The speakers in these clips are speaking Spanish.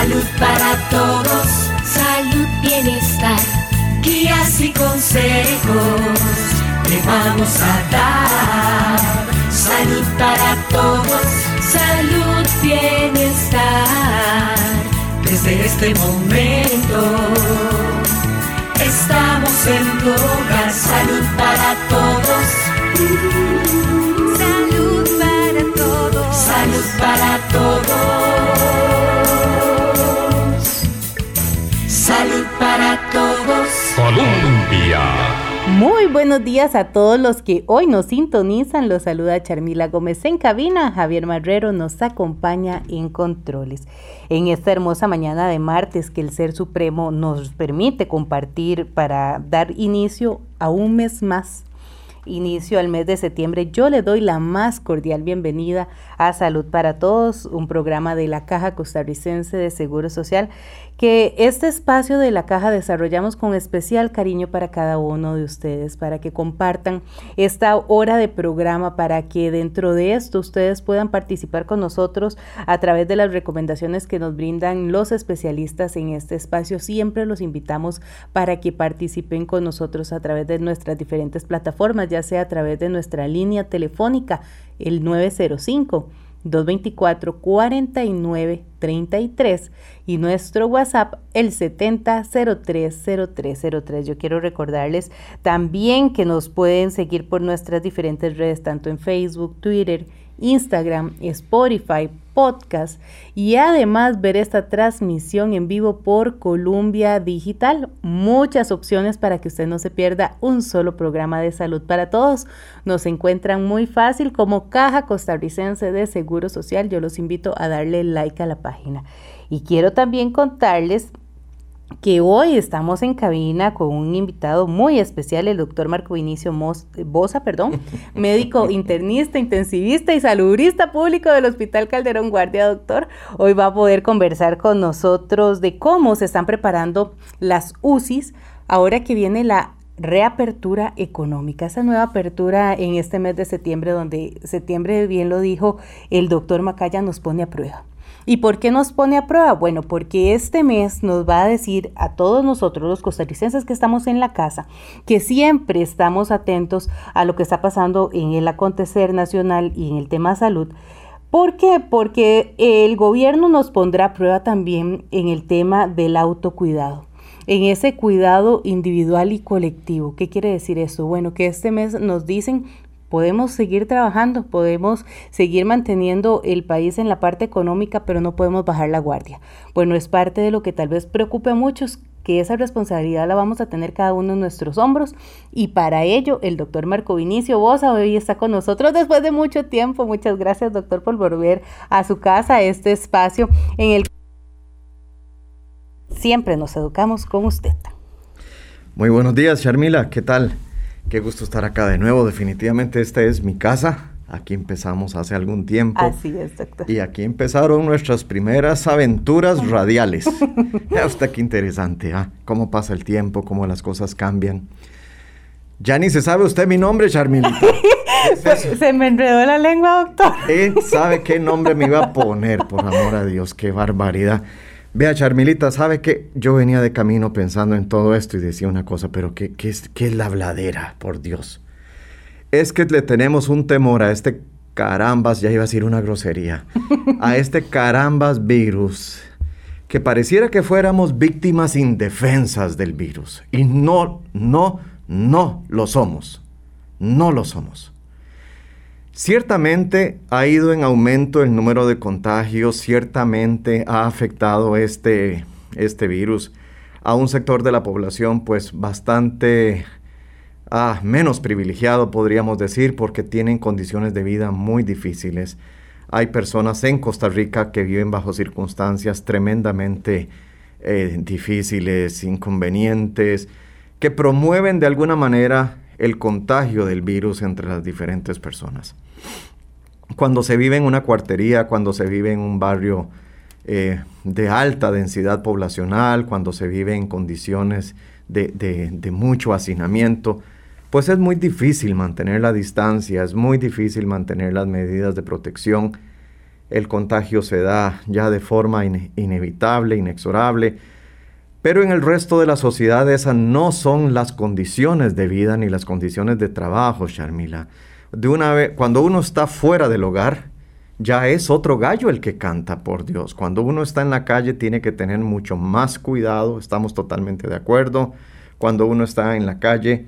Salud para todos, salud, bienestar, guías y consejos te vamos a dar. Salud para todos, salud, bienestar, desde este momento. Estamos en tu hogar, salud para todos. Salud para todos. Salud para todos. Muy buenos días a todos los que hoy nos sintonizan. Los saluda Charmila Gómez en cabina. Javier Marrero nos acompaña en controles. En esta hermosa mañana de martes que el Ser Supremo nos permite compartir para dar inicio a un mes más inicio al mes de septiembre, yo le doy la más cordial bienvenida a Salud para Todos, un programa de la Caja Costarricense de Seguro Social, que este espacio de la Caja desarrollamos con especial cariño para cada uno de ustedes, para que compartan esta hora de programa, para que dentro de esto ustedes puedan participar con nosotros a través de las recomendaciones que nos brindan los especialistas en este espacio. Siempre los invitamos para que participen con nosotros a través de nuestras diferentes plataformas, ya sea a través de nuestra línea telefónica, el 905. 224-4933 y nuestro WhatsApp el 70030303. Yo quiero recordarles también que nos pueden seguir por nuestras diferentes redes, tanto en Facebook, Twitter, Instagram, Spotify, podcast y además ver esta transmisión en vivo por Columbia Digital. Muchas opciones para que usted no se pierda un solo programa de salud para todos. Nos encuentran muy fácil como Caja Costarricense de Seguro Social. Yo los invito a darle like a la página. Y quiero también contarles que hoy estamos en cabina con un invitado muy especial, el doctor Marco Vinicio Bosa, perdón, médico internista, intensivista y saludista público del Hospital Calderón Guardia, doctor. Hoy va a poder conversar con nosotros de cómo se están preparando las UCIs ahora que viene la reapertura económica, esa nueva apertura en este mes de septiembre, donde septiembre, bien lo dijo el doctor Macaya, nos pone a prueba. ¿Y por qué nos pone a prueba? Bueno, porque este mes nos va a decir a todos nosotros, los costarricenses que estamos en la casa, que siempre estamos atentos a lo que está pasando en el acontecer nacional y en el tema salud. ¿Por qué? Porque el gobierno nos pondrá a prueba también en el tema del autocuidado en ese cuidado individual y colectivo. ¿Qué quiere decir eso? Bueno, que este mes nos dicen podemos seguir trabajando, podemos seguir manteniendo el país en la parte económica, pero no podemos bajar la guardia. Bueno, es parte de lo que tal vez preocupe a muchos, que esa responsabilidad la vamos a tener cada uno en nuestros hombros y para ello el doctor Marco Vinicio Bosa hoy está con nosotros después de mucho tiempo. Muchas gracias doctor por volver a su casa, a este espacio en el que siempre nos educamos con usted. Muy buenos días, Charmila, ¿qué tal? Qué gusto estar acá de nuevo. Definitivamente esta es mi casa. Aquí empezamos hace algún tiempo. Así es, doctor. Y aquí empezaron nuestras primeras aventuras radiales. ya usted qué interesante, ¿ah? Cómo pasa el tiempo, cómo las cosas cambian. Ya ni se sabe usted mi nombre, Charmilita. se me enredó la lengua, doctor. ¿Él sabe qué nombre me iba a poner? Por amor a Dios, qué barbaridad. Vea, Charmilita, ¿sabe que yo venía de camino pensando en todo esto y decía una cosa, pero ¿qué, qué, es, qué es la bladera, por Dios? Es que le tenemos un temor a este carambas, ya iba a decir una grosería, a este carambas virus, que pareciera que fuéramos víctimas indefensas del virus. Y no, no, no lo somos. No lo somos. Ciertamente ha ido en aumento el número de contagios, ciertamente ha afectado este, este virus a un sector de la población pues bastante ah, menos privilegiado podríamos decir porque tienen condiciones de vida muy difíciles. Hay personas en Costa Rica que viven bajo circunstancias tremendamente eh, difíciles, inconvenientes, que promueven de alguna manera el contagio del virus entre las diferentes personas. Cuando se vive en una cuartería, cuando se vive en un barrio eh, de alta densidad poblacional, cuando se vive en condiciones de, mucho hacinamiento, pues es muy difícil mantener la distancia, es muy difícil mantener las medidas de protección. El contagio se da ya de forma inevitable, inexorable, pero en el resto de la sociedad esas no son las condiciones de vida ni las condiciones de trabajo, Sharmila. De una vez, cuando uno está fuera del hogar, ya es otro gallo el que canta, por Dios. Cuando uno está en la calle tiene que tener mucho más cuidado, estamos totalmente de acuerdo. Cuando uno está en la calle,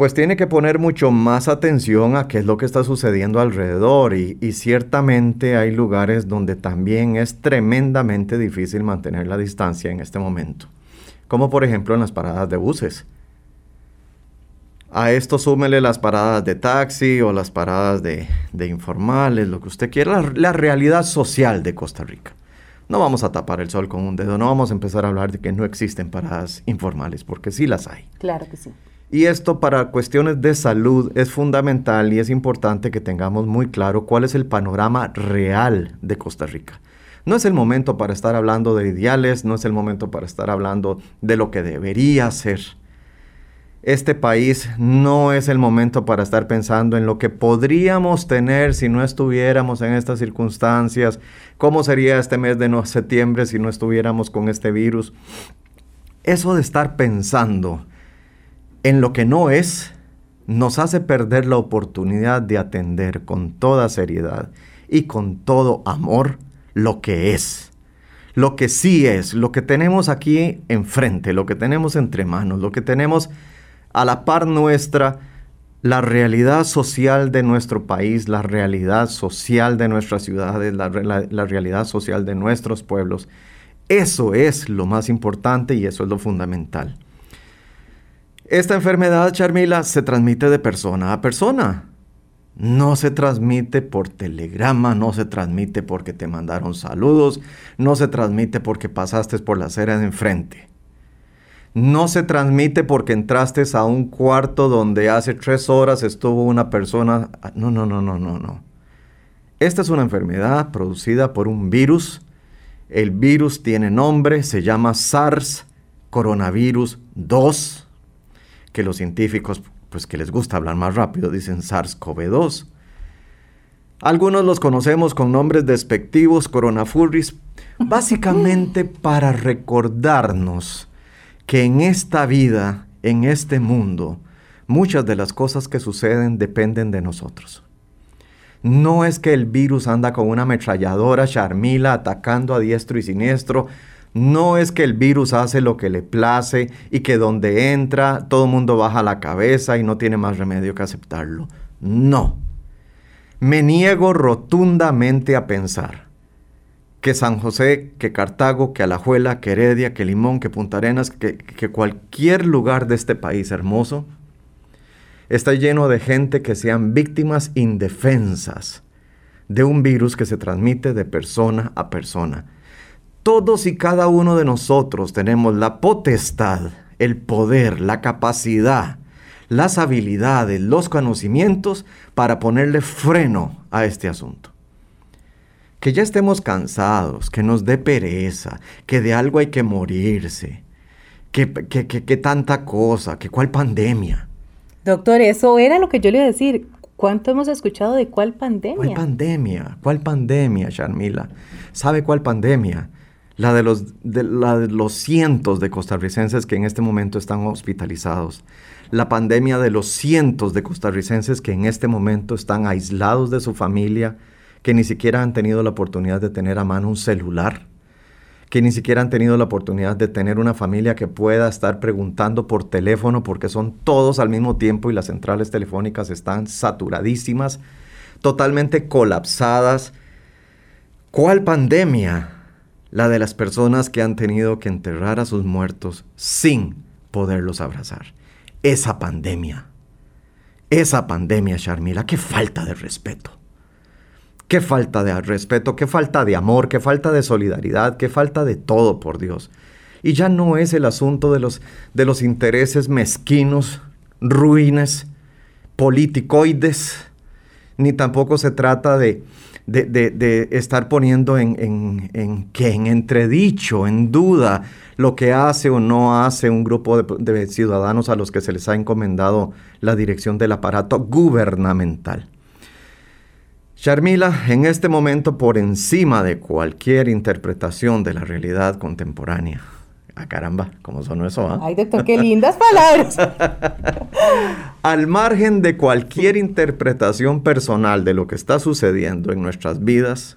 pues tiene que poner mucho más atención a qué es lo que está sucediendo alrededor y, ciertamente hay lugares donde también es tremendamente difícil mantener la distancia en este momento, como por ejemplo en las paradas de buses. A esto súmele las paradas de taxi o las paradas de, informales, lo que usted quiera, la, la realidad social de Costa Rica. No vamos a tapar el sol con un dedo, no vamos a empezar a hablar de que no existen paradas informales, porque sí las hay. Claro que sí. Y esto para cuestiones de salud es fundamental y es importante que tengamos muy claro cuál es el panorama real de Costa Rica. No es el momento para estar hablando de ideales, no es el momento para estar hablando de lo que debería ser. Este país no es el momento para estar pensando en lo que podríamos tener si no estuviéramos en estas circunstancias, cómo sería este mes de septiembre si no estuviéramos con este virus. Eso de estar pensando en lo que no es, nos hace perder la oportunidad de atender con toda seriedad y con todo amor lo que es, lo que sí es, lo que tenemos aquí enfrente, lo que tenemos entre manos, lo que tenemos a la par nuestra, la realidad social de nuestro país, la realidad social de nuestras ciudades, la, la realidad social de nuestros pueblos. Eso es lo más importante y eso es lo fundamental. Esta enfermedad, Charmila, se transmite de persona a persona. No se transmite por telegrama, no se transmite porque te mandaron saludos, no se transmite porque pasaste por la acera de enfrente. No se transmite porque entraste a un cuarto donde hace tres horas estuvo una persona. No, no, no, no, no, no. Esta es una enfermedad producida por un virus. El virus tiene nombre, se llama SARS coronavirus 2 que los científicos, pues que les gusta hablar más rápido, dicen SARS-CoV-2. Algunos los conocemos con nombres despectivos, coronafurris, básicamente para recordarnos que en esta vida, en este mundo, muchas de las cosas que suceden dependen de nosotros. No es que el virus anda con una ametralladora charmila atacando a diestro y siniestro, no es que el virus hace lo que le place y que donde entra todo el mundo baja la cabeza y no tiene más remedio que aceptarlo. No. Me niego rotundamente a pensar que San José, que Cartago, que Alajuela, que Heredia, que Limón, que Punta Arenas, que, que cualquier lugar de este país hermoso está lleno de gente que sean víctimas indefensas de un virus que se transmite de persona a persona todos y cada uno de nosotros tenemos la potestad, el poder, la capacidad, las habilidades, los conocimientos para ponerle freno a este asunto. Que ya estemos cansados, que nos dé pereza, que de algo hay que morirse, que, que, que, tanta cosa, que cuál pandemia. Doctor, eso era lo que yo le iba a decir. ¿Cuánto hemos escuchado de cuál pandemia? ¿Cuál pandemia? ¿Cuál pandemia, Sharmila? ¿Sabe cuál pandemia? La de los, de, los cientos de costarricenses que en este momento están hospitalizados, la pandemia de los cientos de costarricenses que en este momento están aislados de su familia, que ni siquiera han tenido la oportunidad de tener a mano un celular, que ni siquiera han tenido la oportunidad de tener una familia que pueda estar preguntando por teléfono porque son todos al mismo tiempo y las centrales telefónicas están saturadísimas, totalmente colapsadas. ¿Cuál pandemia? La de las personas que han tenido que enterrar a sus muertos sin poderlos abrazar. Esa pandemia, esa pandemia, Sharmila, qué falta de respeto. Qué falta de respeto, qué falta de amor, qué falta de solidaridad, qué falta de todo, por Dios. Y ya no es el asunto de los, de los intereses mezquinos, ruines, politicoides, ni tampoco se trata de, de, estar poniendo en, en, que en entredicho, en duda, lo que hace o no hace un grupo de, ciudadanos a los que se les ha encomendado la dirección del aparato gubernamental. Sharmila, en este momento, por encima de cualquier interpretación de la realidad contemporánea, Ah, caramba, ¿cómo sonó eso? Ah? Ay, doctor, qué lindas palabras. Al margen de cualquier interpretación personal de lo que está sucediendo en nuestras vidas,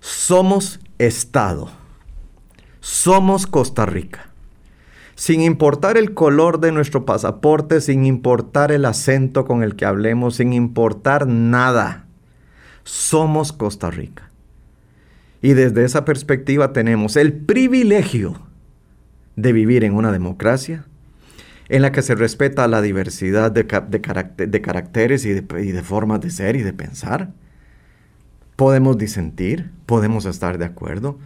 somos Estado. Somos Costa Rica. Sin importar el color de nuestro pasaporte, sin importar el acento con el que hablemos, sin importar nada, somos Costa Rica. Y desde esa perspectiva tenemos el privilegio de vivir en una democracia en la que se respeta la diversidad de, de caracteres y de, y de formas de ser y de pensar. Podemos disentir, podemos estar de acuerdo,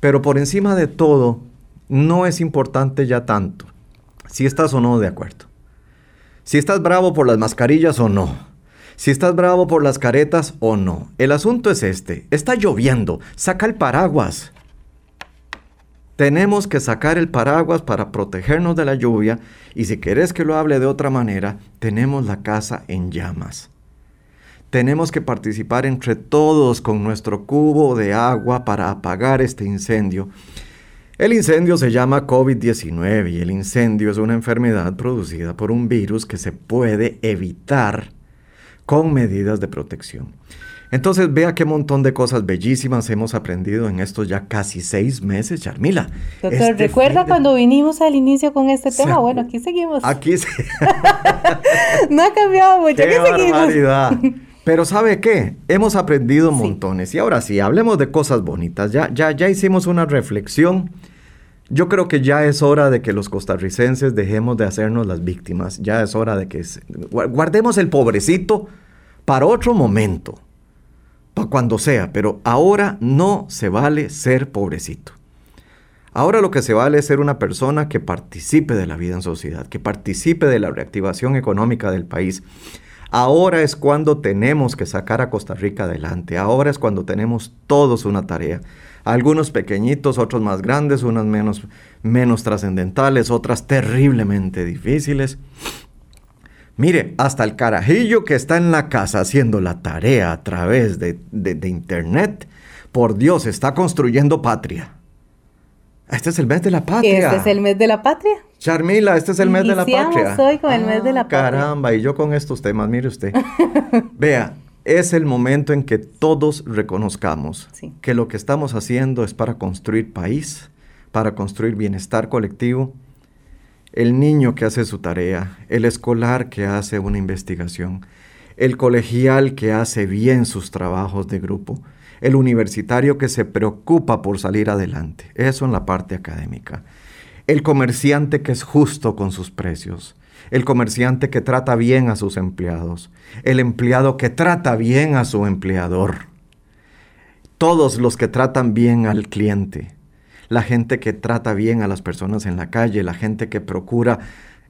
pero por encima de todo, no es importante ya tanto si estás o no de acuerdo. Si estás bravo por las mascarillas o no. Si estás bravo por las caretas o no. El asunto es este. Está lloviendo. Saca el paraguas. Tenemos que sacar el paraguas para protegernos de la lluvia y si querés que lo hable de otra manera, tenemos la casa en llamas. Tenemos que participar entre todos con nuestro cubo de agua para apagar este incendio. El incendio se llama COVID-19 y el incendio es una enfermedad producida por un virus que se puede evitar con medidas de protección. Entonces vea qué montón de cosas bellísimas hemos aprendido en estos ya casi seis meses, Charmila. Doctor, este ¿recuerda cuando vinimos al inicio con este tema? Bueno, aquí seguimos. Aquí sí. no ha cambiado mucho, qué aquí seguimos. Pero ¿sabe qué? Hemos aprendido montones. Y ahora sí, hablemos de cosas bonitas. Ya, ya, ya hicimos una reflexión. Yo creo que ya es hora de que los costarricenses dejemos de hacernos las víctimas. Ya es hora de que guardemos el pobrecito para otro momento para cuando sea, pero ahora no se vale ser pobrecito. Ahora lo que se vale es ser una persona que participe de la vida en sociedad, que participe de la reactivación económica del país. Ahora es cuando tenemos que sacar a Costa Rica adelante. Ahora es cuando tenemos todos una tarea. Algunos pequeñitos, otros más grandes, unas menos, menos trascendentales, otras terriblemente difíciles. Mire, hasta el carajillo que está en la casa haciendo la tarea a través de, internet, por Dios, está construyendo patria. Este es el mes de la patria. Este es el mes de la patria. Charmila, este es el mes de la patria. hoy con el mes de la ah, patria. Caramba, y yo con estos temas, mire usted. Vea, es el momento en que todos reconozcamos que lo que estamos haciendo es para construir país, para construir bienestar colectivo. El niño que hace su tarea, el escolar que hace una investigación, el colegial que hace bien sus trabajos de grupo, el universitario que se preocupa por salir adelante, eso en la parte académica, el comerciante que es justo con sus precios, el comerciante que trata bien a sus empleados, el empleado que trata bien a su empleador, todos los que tratan bien al cliente, la gente que trata bien a las personas en la calle, la gente que procura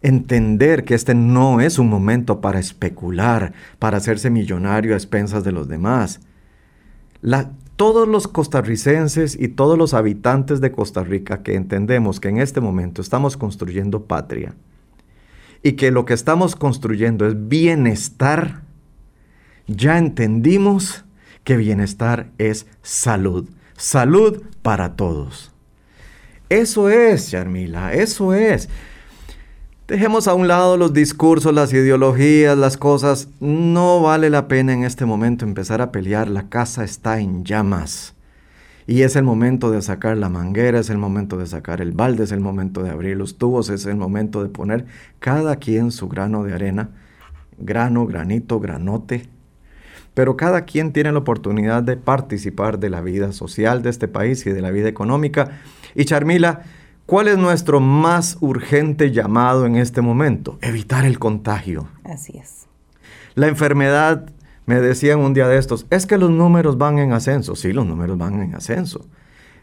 entender que este no es un momento para especular, para hacerse millonario a expensas de los demás. todos los costarricenses y todos los habitantes de Costa Rica que entendemos que en este momento estamos construyendo patria y que lo que estamos construyendo es bienestar, ya entendimos que bienestar es salud, salud para todos. Eso es, Charmila, eso es. Dejemos a un lado los discursos, las ideologías, las cosas. No vale la pena en este momento empezar a pelear. La casa está en llamas. Y es el momento de sacar la manguera, es el momento de sacar el balde, es el momento de abrir los tubos, es el momento de poner cada quien su grano de arena. Grano, granito, granote. Pero cada quien tiene la oportunidad de participar de la vida social de este país y de la vida económica y Charmila, ¿cuál es nuestro más urgente llamado en este momento? Evitar el contagio. Así es. La enfermedad, me decían un día de estos, es que los números van en ascenso. Sí, los números van en ascenso.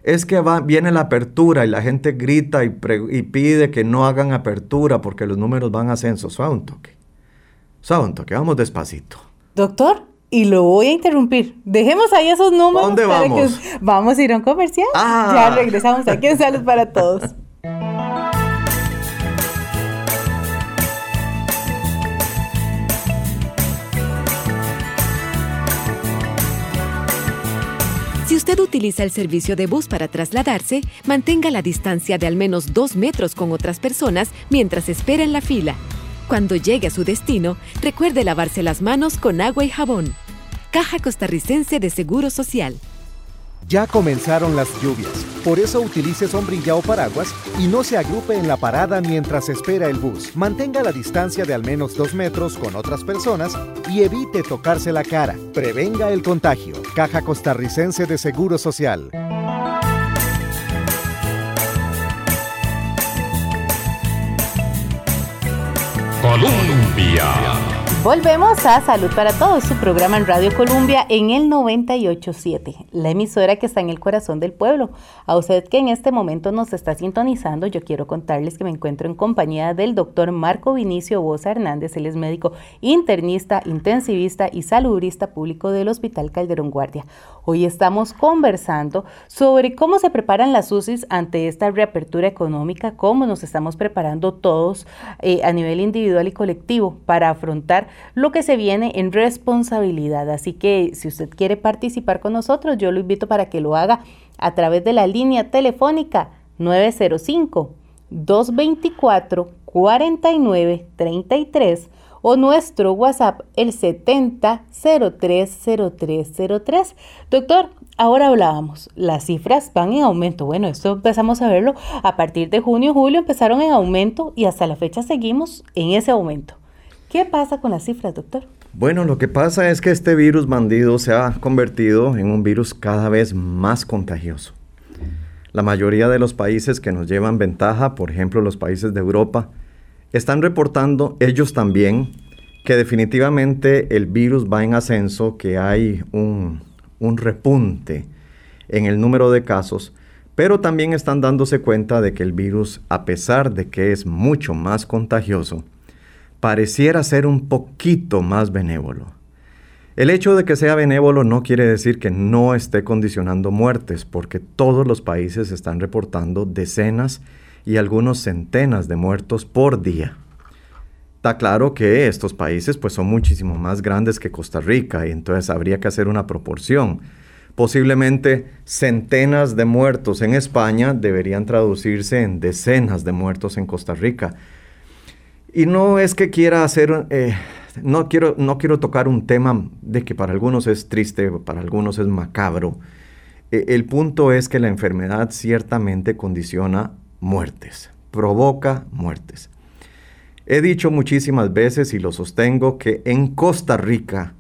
Es que va, viene la apertura y la gente grita y, pide que no hagan apertura porque los números van en ascenso. Suave un toque. Suave un toque, vamos despacito. Doctor, y lo voy a interrumpir. Dejemos ahí esos números. ¿Dónde vamos? Vamos a ir a un comercial. Ah. Ya regresamos aquí en Salud para Todos. Si usted utiliza el servicio de bus para trasladarse, mantenga la distancia de al menos dos metros con otras personas mientras espera en la fila. Cuando llegue a su destino, recuerde lavarse las manos con agua y jabón. Caja Costarricense de Seguro Social. Ya comenzaron las lluvias, por eso utilice sombrilla o paraguas y no se agrupe en la parada mientras espera el bus. Mantenga la distancia de al menos dos metros con otras personas y evite tocarse la cara. Prevenga el contagio. Caja Costarricense de Seguro Social. Colombia. Volvemos a Salud para Todos, su programa en Radio Colombia en el 987, la emisora que está en el corazón del pueblo. A usted que en este momento nos está sintonizando, yo quiero contarles que me encuentro en compañía del doctor Marco Vinicio Boza Hernández, él es médico internista, intensivista y salubrista público del Hospital Calderón Guardia. Hoy estamos conversando sobre cómo se preparan las UCIs ante esta reapertura económica, cómo nos estamos preparando todos eh, a nivel individual y colectivo para afrontar lo que se viene en responsabilidad. Así que si usted quiere participar con nosotros, yo lo invito para que lo haga a través de la línea telefónica 905 224 4933 o nuestro WhatsApp el 70030303. Doctor, ahora hablábamos, las cifras van en aumento. Bueno, esto empezamos a verlo a partir de junio, julio empezaron en aumento y hasta la fecha seguimos en ese aumento. ¿Qué pasa con las cifras, doctor? Bueno, lo que pasa es que este virus bandido se ha convertido en un virus cada vez más contagioso. La mayoría de los países que nos llevan ventaja, por ejemplo los países de Europa, están reportando ellos también que definitivamente el virus va en ascenso, que hay un, un repunte en el número de casos, pero también están dándose cuenta de que el virus, a pesar de que es mucho más contagioso, pareciera ser un poquito más benévolo. El hecho de que sea benévolo no quiere decir que no esté condicionando muertes, porque todos los países están reportando decenas y algunos centenas de muertos por día. Está claro que estos países pues son muchísimo más grandes que Costa Rica y entonces habría que hacer una proporción. Posiblemente centenas de muertos en España deberían traducirse en decenas de muertos en Costa Rica. Y no es que quiera hacer, eh, no, quiero, no quiero tocar un tema de que para algunos es triste, para algunos es macabro. E, el punto es que la enfermedad ciertamente condiciona muertes, provoca muertes. He dicho muchísimas veces y lo sostengo que en Costa Rica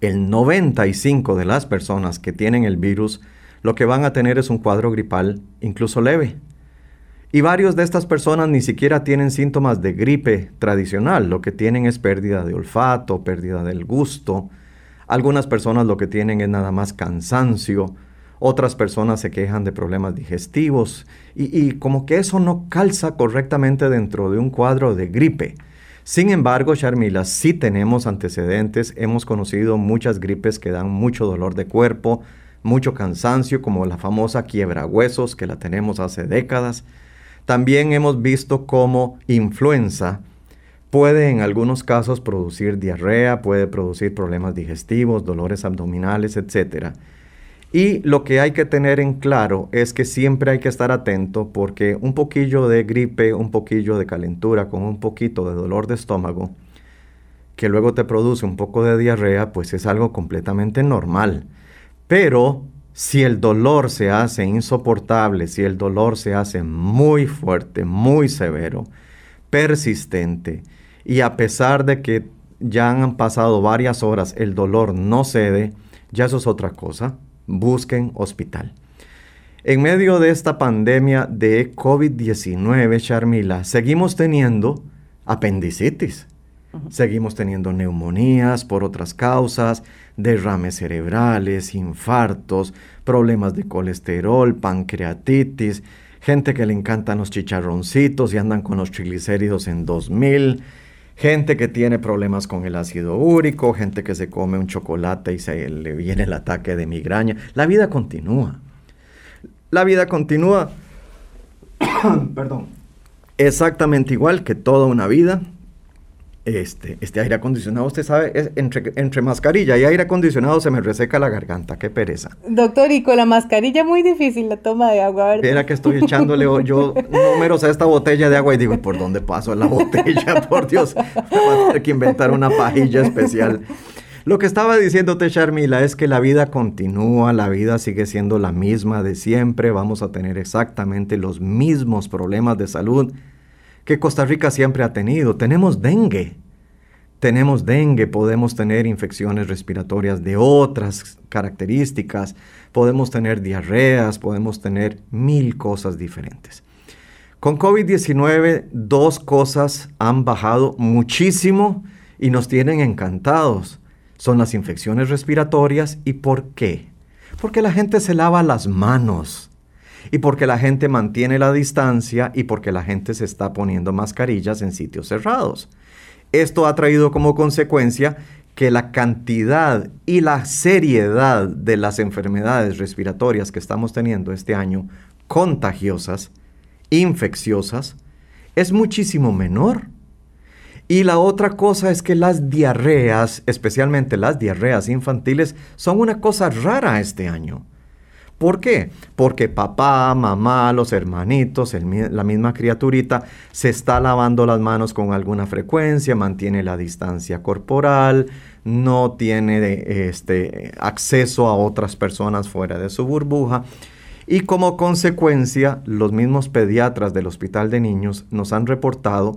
el 95 de las personas que tienen el virus lo que van a tener es un cuadro gripal incluso leve. Y varios de estas personas ni siquiera tienen síntomas de gripe tradicional, lo que tienen es pérdida de olfato, pérdida del gusto. Algunas personas lo que tienen es nada más cansancio, otras personas se quejan de problemas digestivos y, como que eso no calza correctamente dentro de un cuadro de gripe. Sin embargo, Sharmila, sí tenemos antecedentes, hemos conocido muchas gripes que dan mucho dolor de cuerpo, mucho cansancio, como la famosa quiebra huesos que la tenemos hace décadas. También hemos visto cómo influenza puede en algunos casos producir diarrea, puede producir problemas digestivos, dolores abdominales, etc. Y lo que hay que tener en claro es que siempre hay que estar atento porque un poquillo de gripe, un poquillo de calentura con un poquito de dolor de estómago, que luego te produce un poco de diarrea, pues es algo completamente normal. Pero si el dolor se hace insoportable, si el dolor se hace muy fuerte, muy severo, persistente, y a pesar de que ya han pasado varias horas, el dolor no cede, ya eso es otra cosa. Busquen hospital. En medio de esta pandemia de COVID-19, Charmila, seguimos teniendo apendicitis. Seguimos teniendo neumonías por otras causas, derrames cerebrales, infartos, problemas de colesterol, pancreatitis, gente que le encantan los chicharroncitos y andan con los triglicéridos en 2000, gente que tiene problemas con el ácido úrico, gente que se come un chocolate y se le viene el ataque de migraña. La vida continúa. La vida continúa, perdón, exactamente igual que toda una vida este, este aire acondicionado, usted sabe, es entre, entre mascarilla y aire acondicionado se me reseca la garganta, qué pereza. Doctor, y con la mascarilla muy difícil la toma de agua, ¿verdad? Era que estoy echándole yo números a esta botella de agua y digo, ¿por dónde paso la botella? Por Dios, voy a tener que inventar una pajilla especial. Lo que estaba diciéndote, Charmila, es que la vida continúa, la vida sigue siendo la misma de siempre, vamos a tener exactamente los mismos problemas de salud que Costa Rica siempre ha tenido. Tenemos dengue. Tenemos dengue, podemos tener infecciones respiratorias de otras características, podemos tener diarreas, podemos tener mil cosas diferentes. Con COVID-19 dos cosas han bajado muchísimo y nos tienen encantados. Son las infecciones respiratorias y ¿por qué? Porque la gente se lava las manos y porque la gente mantiene la distancia y porque la gente se está poniendo mascarillas en sitios cerrados. Esto ha traído como consecuencia que la cantidad y la seriedad de las enfermedades respiratorias que estamos teniendo este año, contagiosas, infecciosas, es muchísimo menor. Y la otra cosa es que las diarreas, especialmente las diarreas infantiles, son una cosa rara este año. ¿Por qué? Porque papá, mamá, los hermanitos, la misma criaturita se está lavando las manos con alguna frecuencia, mantiene la distancia corporal, no tiene este, acceso a otras personas fuera de su burbuja. Y como consecuencia, los mismos pediatras del Hospital de Niños nos han reportado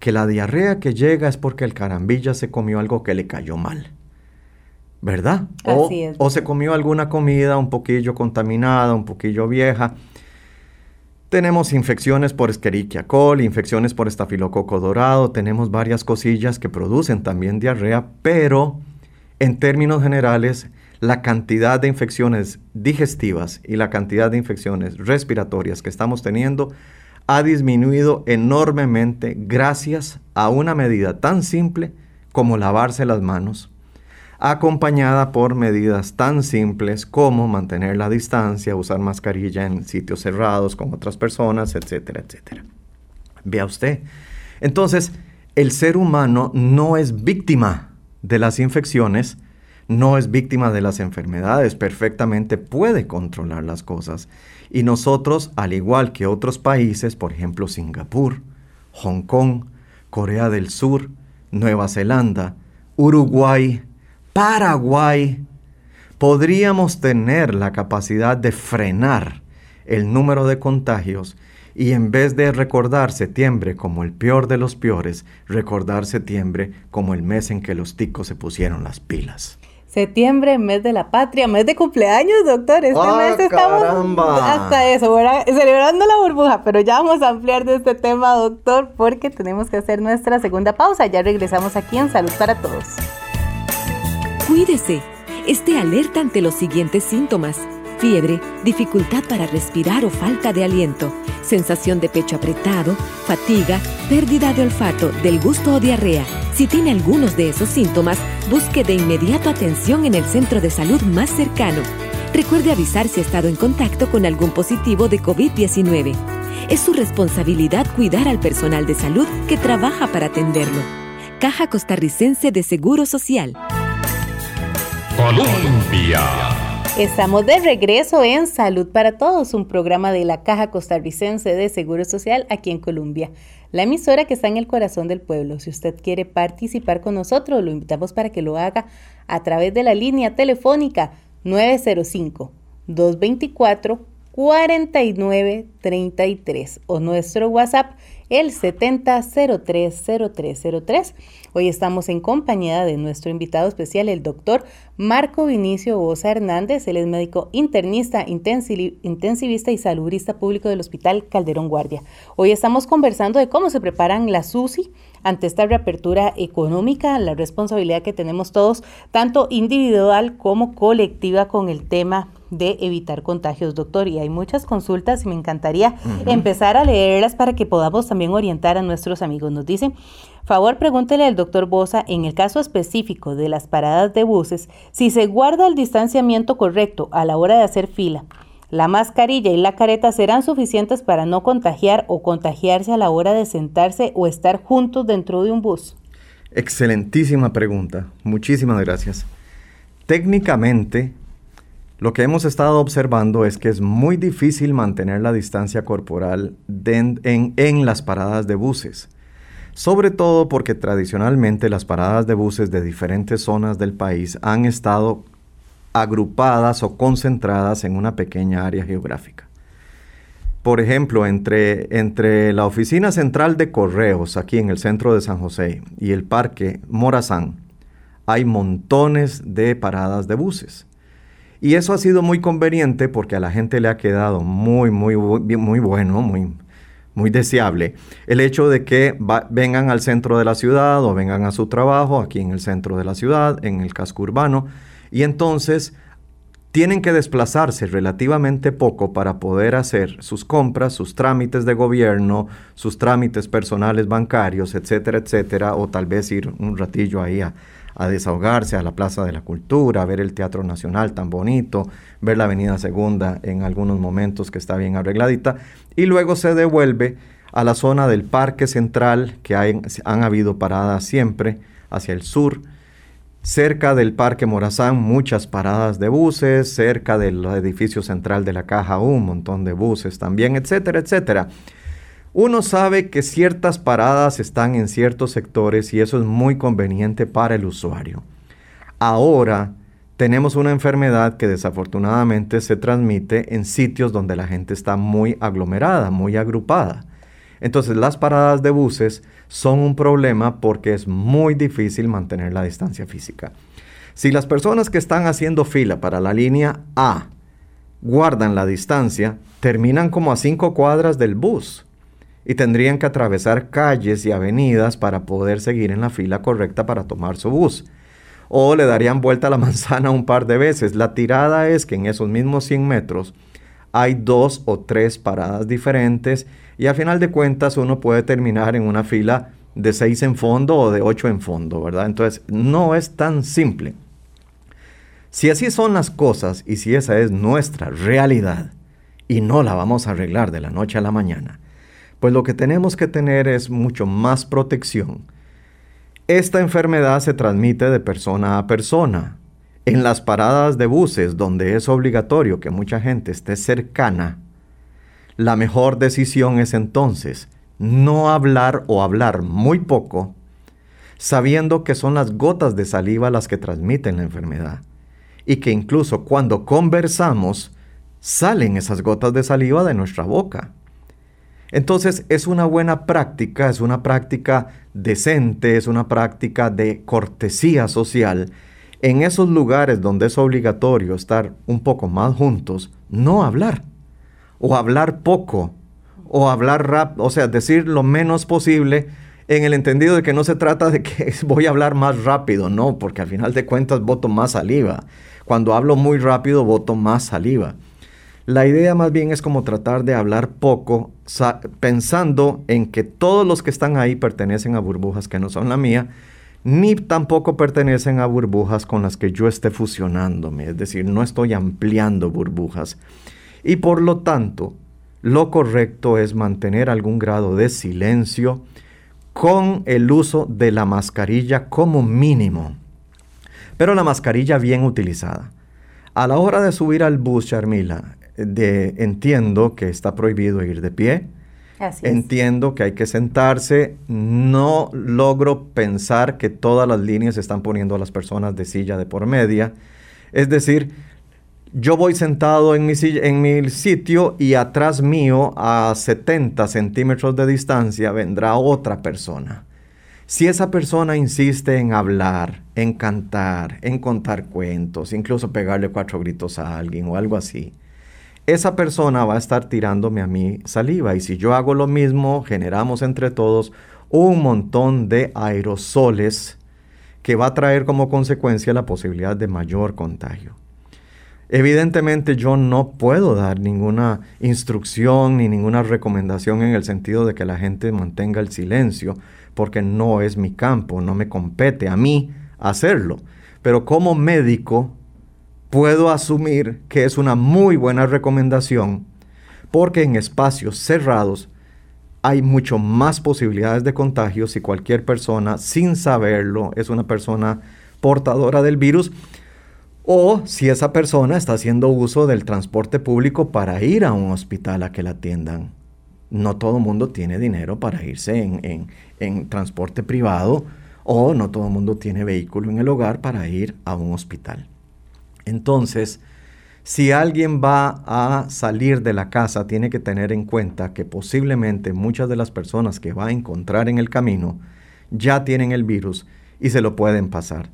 que la diarrea que llega es porque el carambilla se comió algo que le cayó mal. ¿Verdad? O, o se comió alguna comida un poquillo contaminada, un poquillo vieja. Tenemos infecciones por Escherichia coli, infecciones por estafilococo dorado, tenemos varias cosillas que producen también diarrea, pero en términos generales, la cantidad de infecciones digestivas y la cantidad de infecciones respiratorias que estamos teniendo ha disminuido enormemente gracias a una medida tan simple como lavarse las manos, acompañada por medidas tan simples como mantener la distancia, usar mascarilla en sitios cerrados con otras personas, etcétera, etcétera. Vea usted. Entonces, el ser humano no es víctima de las infecciones, no es víctima de las enfermedades, perfectamente puede controlar las cosas. Y nosotros, al igual que otros países, por ejemplo Singapur, Hong Kong, Corea del Sur, Nueva Zelanda, Uruguay, Paraguay, podríamos tener la capacidad de frenar el número de contagios y en vez de recordar septiembre como el peor de los peores, recordar septiembre como el mes en que los ticos se pusieron las pilas. Septiembre, mes de la patria, mes de cumpleaños, doctor. Este ah, mes estamos hasta eso, celebrando la burbuja, pero ya vamos a ampliar de este tema, doctor, porque tenemos que hacer nuestra segunda pausa. Ya regresamos aquí en Salud para Todos. Cuídese. Esté alerta ante los siguientes síntomas. Fiebre, dificultad para respirar o falta de aliento, sensación de pecho apretado, fatiga, pérdida de olfato, del gusto o diarrea. Si tiene algunos de esos síntomas, busque de inmediato atención en el centro de salud más cercano. Recuerde avisar si ha estado en contacto con algún positivo de COVID-19. Es su responsabilidad cuidar al personal de salud que trabaja para atenderlo. Caja Costarricense de Seguro Social. Colombia. Estamos de regreso en Salud para Todos, un programa de la Caja Costarricense de Seguro Social aquí en Colombia, la emisora que está en el corazón del pueblo. Si usted quiere participar con nosotros, lo invitamos para que lo haga a través de la línea telefónica 905 224 4933 o nuestro WhatsApp el 70030303. Hoy estamos en compañía de nuestro invitado especial, el doctor Marco Vinicio Bosa Hernández. Él es médico internista, intensivista y saludista público del Hospital Calderón Guardia. Hoy estamos conversando de cómo se preparan las UCI ante esta reapertura económica, la responsabilidad que tenemos todos, tanto individual como colectiva, con el tema de evitar contagios, doctor. Y hay muchas consultas y me encantaría empezar a leerlas para que podamos también orientar a nuestros amigos. Nos dicen, favor pregúntele al doctor Bosa, en el caso específico de las paradas de buses, si se guarda el distanciamiento correcto a la hora de hacer fila. La mascarilla y la careta serán suficientes para no contagiar o contagiarse a la hora de sentarse o estar juntos dentro de un bus. Excelentísima pregunta. Muchísimas gracias. Técnicamente, lo que hemos estado observando es que es muy difícil mantener la distancia corporal en, las paradas de buses. Sobre todo porque tradicionalmente las paradas de buses de diferentes zonas del país han estado agrupadas o concentradas en una pequeña área geográfica. Por ejemplo, entre, entre la oficina central de correos aquí en el centro de San José y el parque Morazán, hay montones de paradas de buses. Y eso ha sido muy conveniente porque a la gente le ha quedado muy, muy, muy bueno, muy, muy deseable el hecho de que vengan al centro de la ciudad o vengan a su trabajo aquí en el centro de la ciudad, en el casco urbano, y entonces tienen que desplazarse relativamente poco para poder hacer sus compras, sus trámites de gobierno, sus trámites personales bancarios, etcétera, etcétera, o tal vez ir un ratillo ahí a, a desahogarse a la Plaza de la Cultura, a ver el Teatro Nacional tan bonito, ver la Avenida Segunda en algunos momentos que está bien arregladita, y luego se devuelve a la zona del Parque Central, que hay, han habido paradas siempre, hacia el sur, cerca del Parque Morazán muchas paradas de buses, cerca del edificio central de la Caja un montón de buses también, etcétera, etcétera. Uno sabe que ciertas paradas están en ciertos sectores y eso es muy conveniente para el usuario. Ahora tenemos una enfermedad que desafortunadamente se transmite en sitios donde la gente está muy aglomerada, muy agrupada. Entonces las paradas de buses son un problema porque es muy difícil mantener la distancia física. Si las personas que están haciendo fila para la línea A guardan la distancia, terminan como a cinco cuadras del bus y tendrían que atravesar calles y avenidas para poder seguir en la fila correcta para tomar su bus. O le darían vuelta a la manzana un par de veces. La tirada es que en esos mismos 100 metros hay dos o tres paradas diferentes y a final de cuentas uno puede terminar en una fila de 6 en fondo o de 8 en fondo, ¿verdad? Entonces no es tan simple. Si así son las cosas y si esa es nuestra realidad y no la vamos a arreglar de la noche a la mañana, pues lo que tenemos que tener es mucho más protección. Esta enfermedad se transmite de persona a persona. En las paradas de buses, donde es obligatorio que mucha gente esté cercana, la mejor decisión es entonces no hablar o hablar muy poco, sabiendo que son las gotas de saliva las que transmiten la enfermedad y que incluso cuando conversamos salen esas gotas de saliva de nuestra boca. Entonces es una buena práctica, es una práctica decente, es una práctica de cortesía social. En esos lugares donde es obligatorio estar un poco más juntos, no hablar, o hablar poco, o hablar rápido, o sea, decir lo menos posible en el entendido de que no se trata de que voy a hablar más rápido, no, porque al final de cuentas voto más saliva. Cuando hablo muy rápido, voto más saliva. La idea más bien es como tratar de hablar poco, pensando en que todos los que están ahí pertenecen a burbujas que no son la mía, ni tampoco pertenecen a burbujas con las que yo esté fusionándome, es decir, no estoy ampliando burbujas. Y por lo tanto, lo correcto es mantener algún grado de silencio con el uso de la mascarilla como mínimo. Pero la mascarilla bien utilizada. A la hora de subir al bus, Charmila, de entiendo que está prohibido ir de pie. entiendo que hay que sentarse. No logro pensar que todas las líneas están poniendo a las personas de silla de por media. Es decir, yo voy sentado en mi, sitio y atrás mío, a 70 centímetros de distancia, vendrá otra persona. Si esa persona insiste en hablar, en cantar, en contar cuentos, incluso pegarle cuatro gritos a alguien o algo así, esa persona va a estar tirándome a mí saliva. Y si yo hago lo mismo, generamos entre todos un montón de aerosoles que va a traer como consecuencia la posibilidad de mayor contagio. Evidentemente yo no puedo dar ninguna instrucción ni ninguna recomendación en el sentido de que la gente mantenga el silencio, porque no es mi campo, no me compete a mí hacerlo. Pero como médico puedo asumir que es una muy buena recomendación porque en espacios cerrados hay mucho más posibilidades de contagio si cualquier persona, sin saberlo, es una persona portadora del virus o si esa persona está haciendo uso del transporte público para ir a un hospital a que la atiendan. No todo el mundo tiene dinero para irse en, en transporte privado o no todo el mundo tiene vehículo en el hogar para ir a un hospital. Entonces, si alguien va a salir de la casa, tiene que tener en cuenta que posiblemente muchas de las personas que va a encontrar en el camino ya tienen el virus y se lo pueden pasar.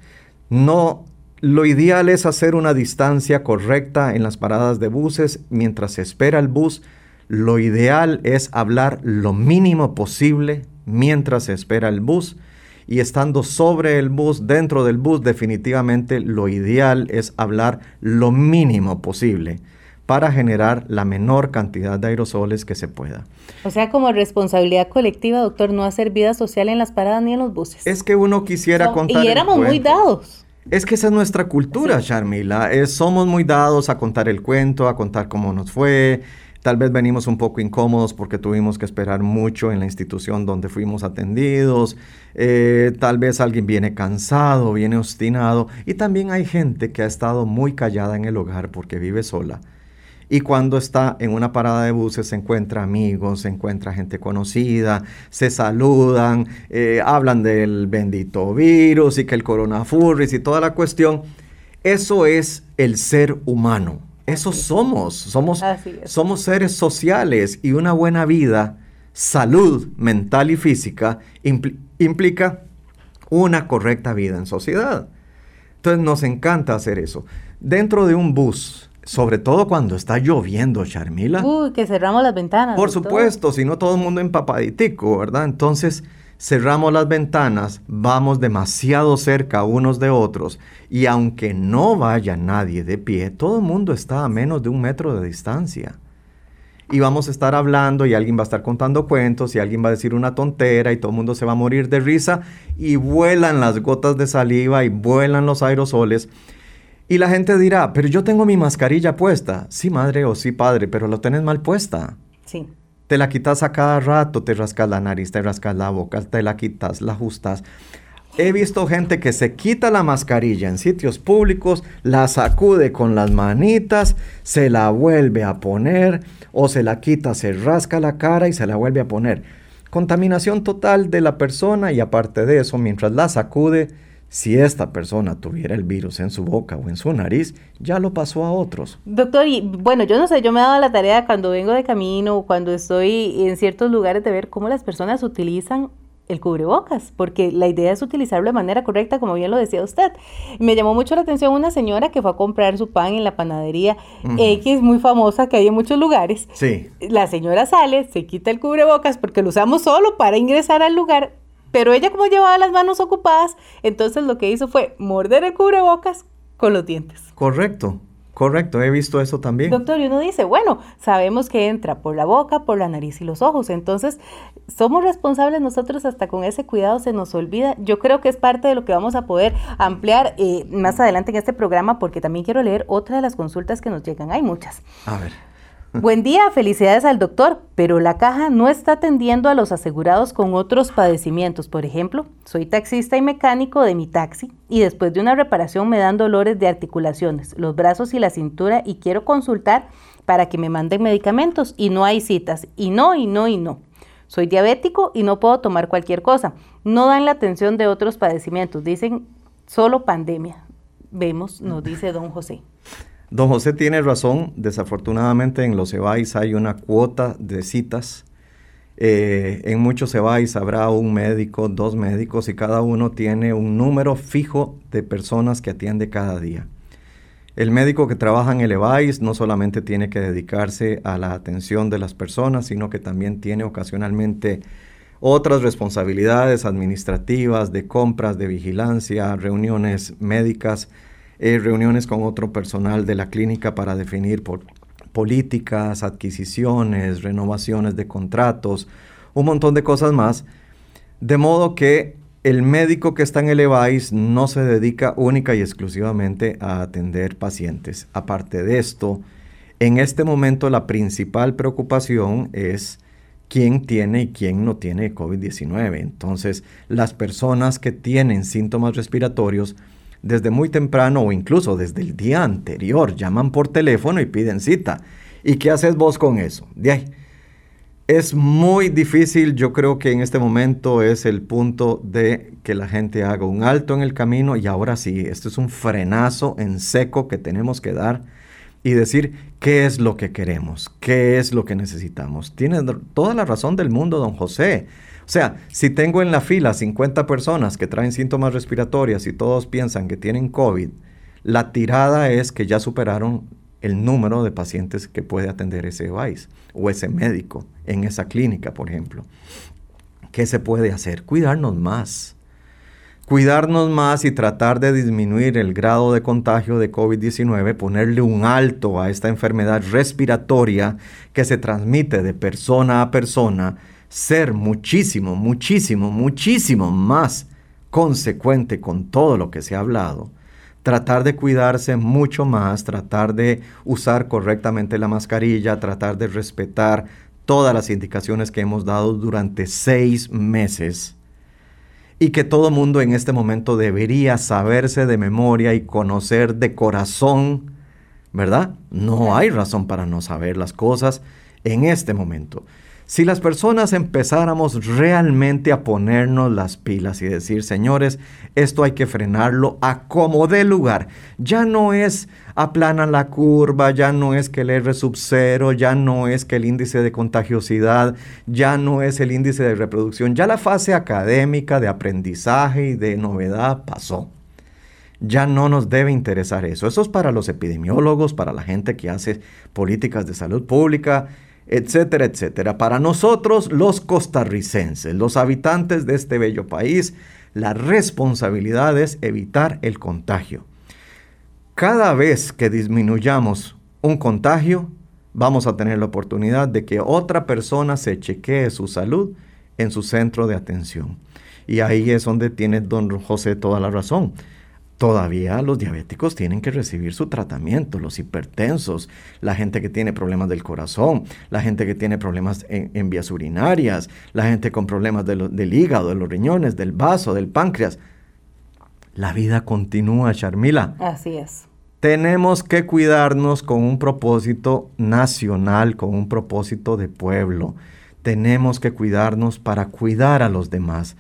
No, lo ideal es hacer una distancia correcta en las paradas de buses mientras se espera el bus. Lo ideal es hablar lo mínimo posible mientras se espera el bus y estando sobre el bus, dentro del bus, definitivamente lo ideal es hablar lo mínimo posible para generar la menor cantidad de aerosoles que se pueda. O sea, como responsabilidad colectiva, doctor, no hacer vida social en las paradas ni en los buses. Es que uno quisiera contar. Y éramos muy dados. Es que esa es nuestra cultura, Charmila. somos muy dados a contar el cuento, a contar cómo nos fue, Tal vez venimos un poco incómodos porque tuvimos que esperar mucho en la institución donde fuimos atendidos. Eh, tal vez alguien viene cansado, viene obstinado. Y también hay gente que ha estado muy callada en el hogar porque vive sola. Y cuando está en una parada de buses se encuentra amigos, se encuentra gente conocida, se saludan, eh, hablan del bendito virus y que el coronavirus y toda la cuestión. Eso es el ser humano. Eso somos, somos, somos seres sociales y una buena vida, salud mental y física implica una correcta vida en sociedad. Entonces nos encanta hacer eso. Dentro de un bus, sobre todo cuando está lloviendo, Charmila. Uy, que cerramos las ventanas. Por supuesto, si no todo el mundo empapaditico, ¿verdad? Entonces cerramos las ventanas, vamos demasiado cerca unos de otros y aunque no vaya nadie de pie, todo el mundo está a menos de un metro de distancia. Y vamos a estar hablando y alguien va a estar contando cuentos y alguien va a decir una tontera y todo el mundo se va a morir de risa y vuelan las gotas de saliva y vuelan los aerosoles. Y la gente dirá, pero yo tengo mi mascarilla puesta. Sí, madre o sí, padre, pero lo tenés mal puesta. Sí. Te la quitas a cada rato, te rascas la nariz, te rascas la boca, te la quitas, la ajustas. He visto gente que se quita la mascarilla en sitios públicos, la sacude con las manitas, se la vuelve a poner o se la quita, se rasca la cara y se la vuelve a poner. Contaminación total de la persona y aparte de eso, mientras la sacude, si esta persona tuviera el virus en su boca o en su nariz, ya lo pasó a otros. Doctor, y bueno, yo no sé, yo me he dado la tarea cuando vengo de camino o cuando estoy en ciertos lugares de ver cómo las personas utilizan el cubrebocas, porque la idea es utilizarlo de manera correcta, como bien lo decía usted. Me llamó mucho la atención una señora que fue a comprar su pan en la panadería X, muy famosa, que hay en muchos lugares. Sí. La señora sale, se quita el cubrebocas porque lo usamos solo para ingresar al lugar, pero ella como llevaba las manos ocupadas, entonces lo que hizo fue morder el cubrebocas con los dientes. Correcto. Correcto, he visto eso también. Doctor, y uno dice, bueno, sabemos que entra por la boca, por la nariz y los ojos, entonces somos responsables nosotros hasta con ese cuidado se nos olvida. Yo creo que es parte de lo que vamos a poder ampliar eh, más adelante en este programa porque también quiero leer otra de las consultas que nos llegan. Hay muchas. A ver. Buen día, felicidades al doctor, pero la caja no está atendiendo a los asegurados con otros padecimientos. Por ejemplo, soy taxista y mecánico de mi taxi y después de una reparación me dan dolores de articulaciones, los brazos y la cintura y quiero consultar para que me manden medicamentos y no hay citas. Y no, y no, y no. Soy diabético y no puedo tomar cualquier cosa. No dan la atención de otros padecimientos, dicen solo pandemia. Vemos, nos dice don José. Don José tiene razón, desafortunadamente en los EBAIS hay una cuota de citas. Eh, en muchos EBAIS habrá un médico, dos médicos y cada uno tiene un número fijo de personas que atiende cada día. El médico que trabaja en el EBAIS no solamente tiene que dedicarse a la atención de las personas, sino que también tiene ocasionalmente otras responsabilidades administrativas, de compras, de vigilancia, reuniones médicas reuniones con otro personal de la clínica para definir políticas, adquisiciones, renovaciones de contratos, un montón de cosas más. De modo que el médico que está en el EVAIS no se dedica única y exclusivamente a atender pacientes. Aparte de esto, en este momento la principal preocupación es quién tiene y quién no tiene COVID-19. Entonces, las personas que tienen síntomas respiratorios, desde muy temprano o incluso desde el día anterior, llaman por teléfono y piden cita. ¿Y qué haces vos con eso? De. Es muy difícil, yo creo que en este momento es el punto de que la gente haga un alto en el camino y ahora sí, esto es un frenazo en seco que tenemos que dar y decir qué es lo que queremos, qué es lo que necesitamos. Tiene toda la razón del mundo, don José. O sea, si tengo en la fila 50 personas que traen síntomas respiratorios y todos piensan que tienen COVID, la tirada es que ya superaron el número de pacientes que puede atender ese país o ese médico en esa clínica, por ejemplo. ¿Qué se puede hacer? Cuidarnos más cuidarnos más y tratar de disminuir el grado de contagio de COVID-19, ponerle un alto a esta enfermedad respiratoria que se transmite de persona a persona, ser muchísimo, muchísimo, muchísimo más consecuente con todo lo que se ha hablado, tratar de cuidarse mucho más, tratar de usar correctamente la mascarilla, tratar de respetar todas las indicaciones que hemos dado durante seis meses y que todo mundo en este momento debería saberse de memoria y conocer de corazón, ¿verdad? No hay razón para no saber las cosas en este momento. Si las personas empezáramos realmente a ponernos las pilas y decir, señores, esto hay que frenarlo a como dé lugar, ya no es aplana la curva, ya no es que el R sub cero, ya no es que el índice de contagiosidad, ya no es el índice de reproducción, ya la fase académica de aprendizaje y de novedad pasó. Ya no nos debe interesar eso. Eso es para los epidemiólogos, para la gente que hace políticas de salud pública, etcétera, etcétera. Para nosotros, los costarricenses, los habitantes de este bello país, la responsabilidad es evitar el contagio. Cada vez que disminuyamos un contagio, vamos a tener la oportunidad de que otra persona se chequee su salud en su centro de atención. Y ahí es donde tiene don José toda la razón todavía los diabéticos tienen que recibir su tratamiento, los hipertensos, la gente que tiene problemas del corazón, la gente que tiene problemas en, vías urinarias, la gente con problemas del hígado, de los riñones, del vaso, del páncreas. La vida continúa, Charmila. Así es. Tenemos que cuidarnos con un propósito nacional, con un propósito de pueblo. Tenemos que cuidarnos para cuidar a los demás.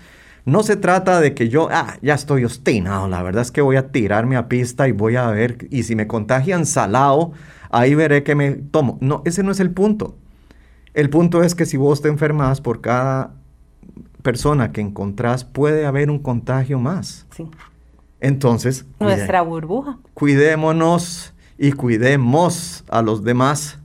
No se trata de que yo, ah, ya estoy obstinado, la verdad es que voy a tirarme a pista y voy a ver, y si me contagian salado, ahí veré que me tomo. No, ese no es el punto. El punto es que si vos te enfermas por cada persona que encontrás, puede haber un contagio más. Sí. Entonces, nuestra burbuja. Cuidémonos y cuidemos a los demás,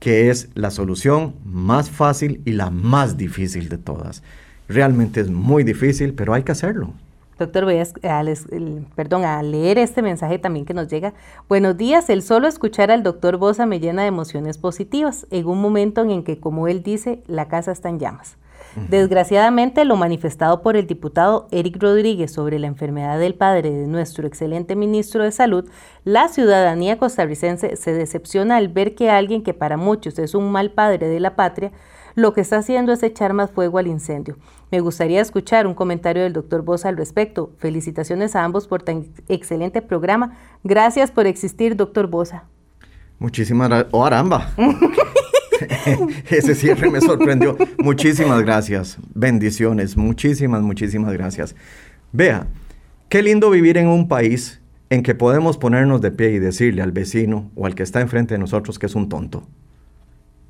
que es la solución más fácil y la más difícil de todas. Realmente es muy difícil, pero hay que hacerlo. Doctor, voy a, perdón, a leer este mensaje también que nos llega. Buenos días, el solo escuchar al doctor Bosa me llena de emociones positivas en un momento en que, como él dice, la casa está en llamas. Desgraciadamente, lo manifestado por el diputado Eric Rodríguez sobre la enfermedad del padre de nuestro excelente ministro de Salud, la ciudadanía costarricense se decepciona al ver que alguien que para muchos es un mal padre de la patria, lo que está haciendo es echar más fuego al incendio. Me gustaría escuchar un comentario del doctor Bosa al respecto. Felicitaciones a ambos por tan excelente programa. Gracias por existir, doctor Bosa. Muchísimas gracias. ¡Oh, aramba! Ese cierre me sorprendió. Muchísimas gracias. Bendiciones. Muchísimas, muchísimas gracias. Vea, qué lindo vivir en un país en que podemos ponernos de pie y decirle al vecino o al que está enfrente de nosotros que es un tonto.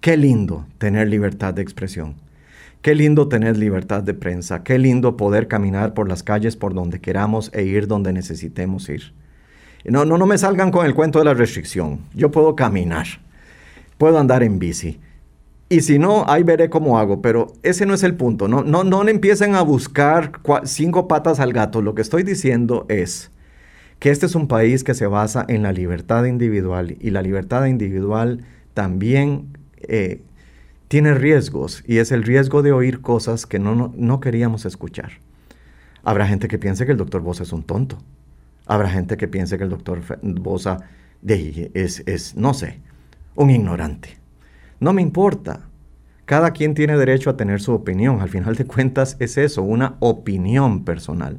Qué lindo tener libertad de expresión. Qué lindo tener libertad de prensa. Qué lindo poder caminar por las calles por donde queramos e ir donde necesitemos ir. No, no, no me salgan con el cuento de la restricción. Yo puedo caminar. Puedo andar en bici. Y si no, ahí veré cómo hago, pero ese no es el punto. No, no, no empiecen a buscar cinco patas al gato. Lo que estoy diciendo es que este es un país que se basa en la libertad individual y la libertad individual también eh, tiene riesgos y es el riesgo de oír cosas que no, no, queríamos escuchar. Habrá gente que piense que el doctor Bosa es un tonto. Habrá gente que piense que el doctor Bosa es, es, no sé, un ignorante. No me importa. Cada quien tiene derecho a tener su opinión. Al final de cuentas es eso, una opinión personal.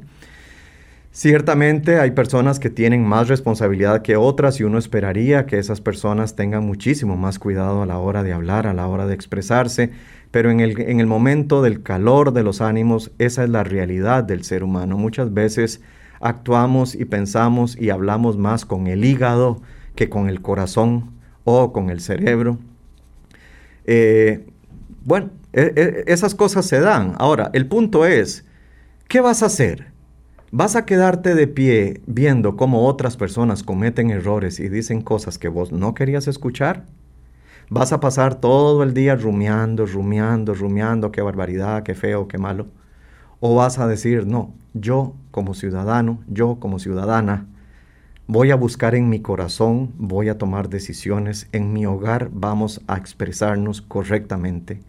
Ciertamente hay personas que tienen más responsabilidad que otras y uno esperaría que esas personas tengan muchísimo más cuidado a la hora de hablar, a la hora de expresarse, pero en el, en el momento del calor de los ánimos, esa es la realidad del ser humano. Muchas veces actuamos y pensamos y hablamos más con el hígado que con el corazón o con el cerebro. Eh, bueno, e, e, esas cosas se dan. Ahora, el punto es, ¿qué vas a hacer? ¿Vas a quedarte de pie viendo cómo otras personas cometen errores y dicen cosas que vos no querías escuchar? ¿Vas a pasar todo el día rumiando, rumiando, rumiando, qué barbaridad, qué feo, qué malo? ¿O vas a decir, no, yo como ciudadano, yo como ciudadana, voy a buscar en mi corazón, voy a tomar decisiones, en mi hogar vamos a expresarnos correctamente,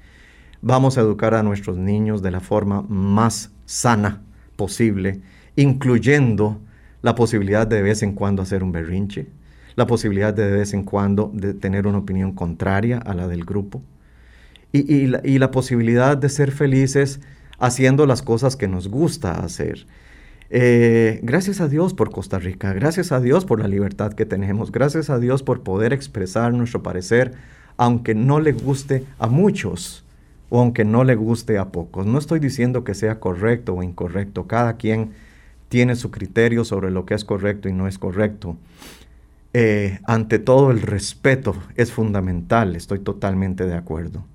vamos a educar a nuestros niños de la forma más sana posible, incluyendo la posibilidad de, vez en cuando hacer un berrinche, la posibilidad de, vez en cuando de tener una opinión contraria a la del grupo y, y, la, y la posibilidad de ser felices haciendo las cosas que nos gusta hacer. Eh, gracias a Dios por Costa Rica, gracias a Dios por la libertad que tenemos, gracias a Dios por poder expresar nuestro parecer, aunque no le guste a muchos o aunque no le guste a pocos. No estoy diciendo que sea correcto o incorrecto, cada quien tiene su criterio sobre lo que es correcto y no es correcto. Eh, ante todo el respeto es fundamental, estoy totalmente de acuerdo.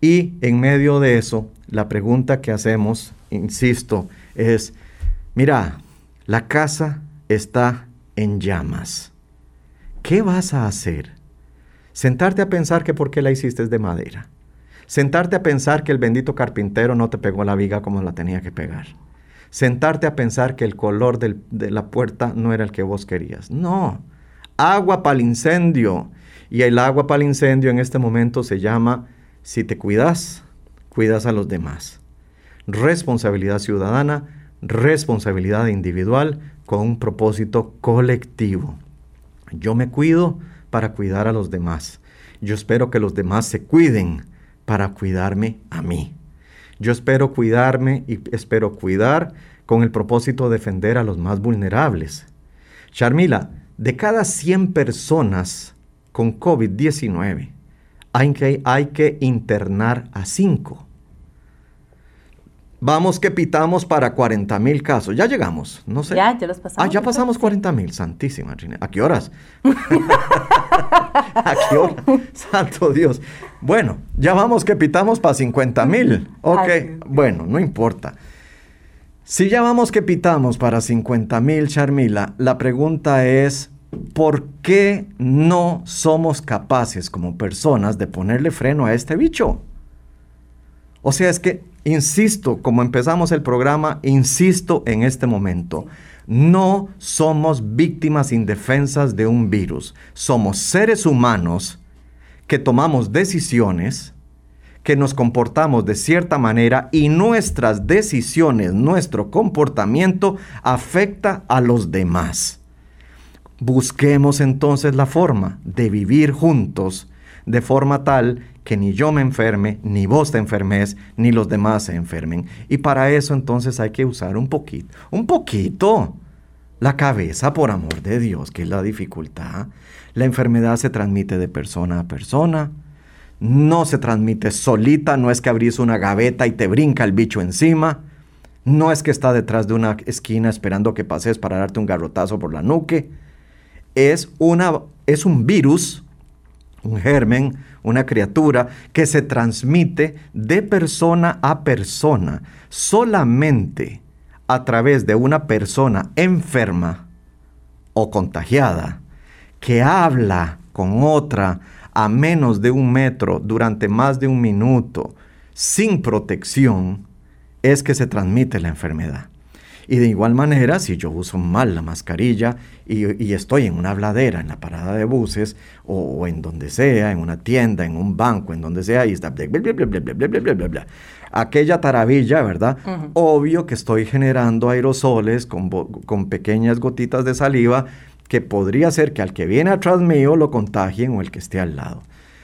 Y en medio de eso, la pregunta que hacemos, insisto, es, mira, la casa está en llamas. ¿Qué vas a hacer? Sentarte a pensar que por qué la hiciste de madera. Sentarte a pensar que el bendito carpintero no te pegó la viga como la tenía que pegar sentarte a pensar que el color de la puerta no era el que vos querías. No, agua para el incendio. Y el agua para el incendio en este momento se llama, si te cuidas, cuidas a los demás. Responsabilidad ciudadana, responsabilidad individual con un propósito colectivo. Yo me cuido para cuidar a los demás. Yo espero que los demás se cuiden para cuidarme a mí. Yo espero cuidarme y espero cuidar con el propósito de defender a los más vulnerables. Charmila, de cada 100 personas con COVID-19, hay que, hay que internar a 5. Vamos que pitamos para 40 mil casos. Ya llegamos, no sé. Ya, ya los pasamos. Ah, ya pasamos 40 mil, santísima. ¿A qué horas? ¿A qué hora? Santo Dios. Bueno, ya vamos que pitamos para 50 mil. Ok, bueno, no importa. Si ya vamos que pitamos para 50 mil, Charmila, la pregunta es, ¿por qué no somos capaces como personas de ponerle freno a este bicho? O sea, es que, insisto, como empezamos el programa, insisto en este momento, no somos víctimas indefensas de un virus, somos seres humanos que tomamos decisiones, que nos comportamos de cierta manera y nuestras decisiones, nuestro comportamiento afecta a los demás. Busquemos entonces la forma de vivir juntos de forma tal que ni yo me enferme, ni vos te enfermes, ni los demás se enfermen. Y para eso entonces hay que usar un poquito, un poquito la cabeza, por amor de Dios, que es la dificultad. La enfermedad se transmite de persona a persona. No se transmite solita, no es que abrís una gaveta y te brinca el bicho encima. No es que está detrás de una esquina esperando que pases para darte un garrotazo por la nuque. Es, una, es un virus un germen, una criatura que se transmite de persona a persona solamente a través de una persona enferma o contagiada que habla con otra a menos de un metro durante más de un minuto sin protección, es que se transmite la enfermedad. Y de igual manera, si yo uso mal la mascarilla y, estoy en una bladera, en la parada de buses o, en donde sea, en una tienda, en un banco, en donde sea, y está bla, bla, bla, bla aquella taravilla, ¿verdad? Uh. Obvio que estoy generando aerosoles con, con pequeñas gotitas de saliva que podría ser que al que viene atrás mío lo contagien o el que esté al lado.